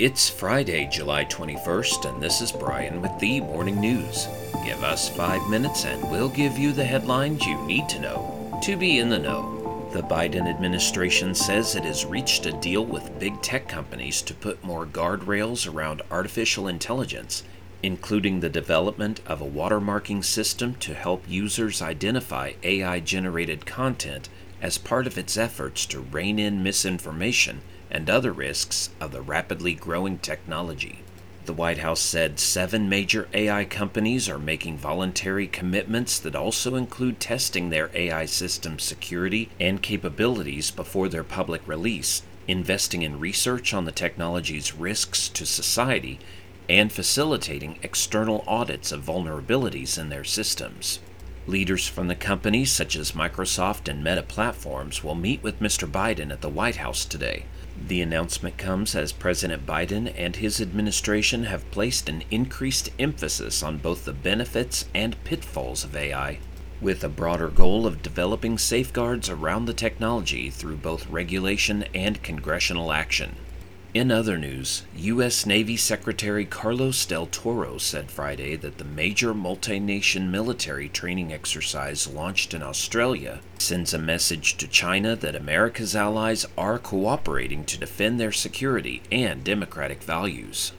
It's Friday, July 21st, and this is Brian with the Morning News. Give us five minutes and we'll give you the headlines you need to know to be in the know. The Biden administration says it has reached a deal with big tech companies to put more guardrails around artificial intelligence, including the development of a watermarking system to help users identify AI generated content as part of its efforts to rein in misinformation and other risks of the rapidly growing technology. The White House said seven major AI companies are making voluntary commitments that also include testing their AI system security and capabilities before their public release, investing in research on the technology's risks to society, and facilitating external audits of vulnerabilities in their systems. Leaders from the companies, such as Microsoft and Meta Platforms, will meet with Mr. Biden at the White House today. The announcement comes as President Biden and his administration have placed an increased emphasis on both the benefits and pitfalls of AI, with a broader goal of developing safeguards around the technology through both regulation and congressional action. In other news, U.S. Navy Secretary Carlos del Toro said Friday that the major multi nation military training exercise launched in Australia sends a message to China that America's allies are cooperating to defend their security and democratic values.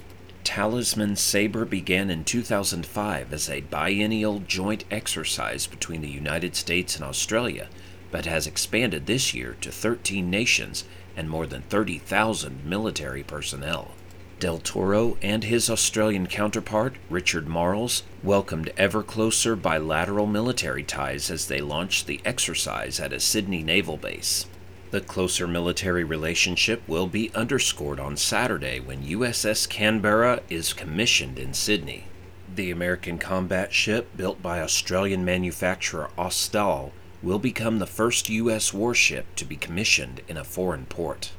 Talisman Sabre began in 2005 as a biennial joint exercise between the United States and Australia, but has expanded this year to 13 nations and more than 30,000 military personnel. Del Toro and his Australian counterpart, Richard Marles, welcomed ever closer bilateral military ties as they launched the exercise at a Sydney naval base. The closer military relationship will be underscored on Saturday when USS Canberra is commissioned in Sydney. The American combat ship, built by Australian manufacturer Austal, will become the first U.S. warship to be commissioned in a foreign port.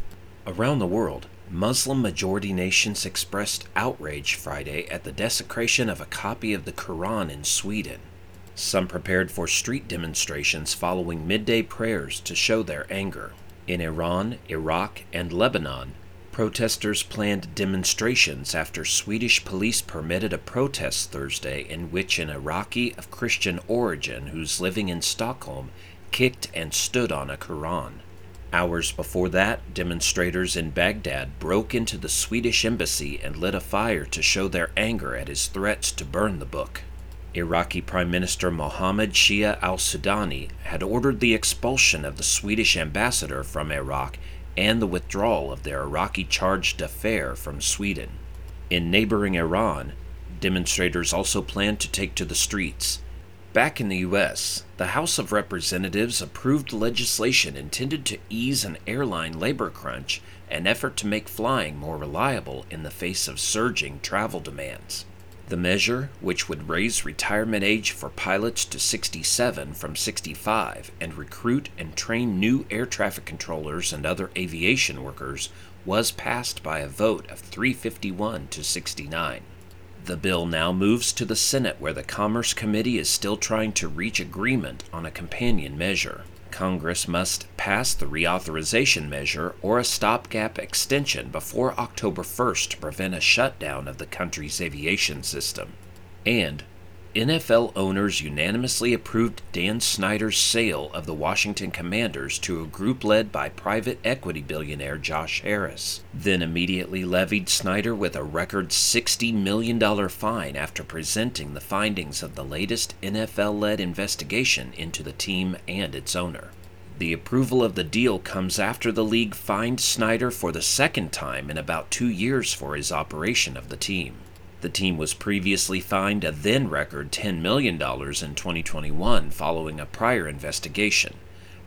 Around the world, Muslim majority nations expressed outrage Friday at the desecration of a copy of the Quran in Sweden. Some prepared for street demonstrations following midday prayers to show their anger. In Iran, Iraq, and Lebanon, Protesters planned demonstrations after Swedish police permitted a protest Thursday in which an Iraqi of Christian origin who's living in Stockholm kicked and stood on a Quran. Hours before that, demonstrators in Baghdad broke into the Swedish embassy and lit a fire to show their anger at his threats to burn the book. Iraqi Prime Minister Mohammed Shia al Sudani had ordered the expulsion of the Swedish ambassador from Iraq and the withdrawal of their Iraqi charge d'affaires from Sweden. In neighboring Iran, demonstrators also planned to take to the streets. Back in the U.S., the House of Representatives approved legislation intended to ease an airline labor crunch, an effort to make flying more reliable in the face of surging travel demands. The measure, which would raise retirement age for pilots to 67 from 65 and recruit and train new air traffic controllers and other aviation workers, was passed by a vote of 351 to 69. The bill now moves to the Senate, where the Commerce Committee is still trying to reach agreement on a companion measure. Congress must pass the reauthorization measure or a stopgap extension before October 1st to prevent a shutdown of the country's aviation system. And NFL owners unanimously approved Dan Snyder's sale of the Washington Commanders to a group led by private equity billionaire Josh Harris, then immediately levied Snyder with a record $60 million fine after presenting the findings of the latest NFL led investigation into the team and its owner. The approval of the deal comes after the league fined Snyder for the second time in about two years for his operation of the team. The team was previously fined a then record $10 million in 2021 following a prior investigation.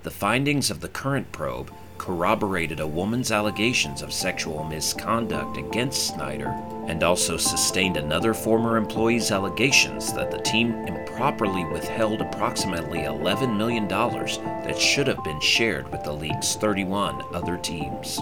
The findings of the current probe corroborated a woman's allegations of sexual misconduct against Snyder and also sustained another former employee's allegations that the team improperly withheld approximately $11 million that should have been shared with the league's 31 other teams.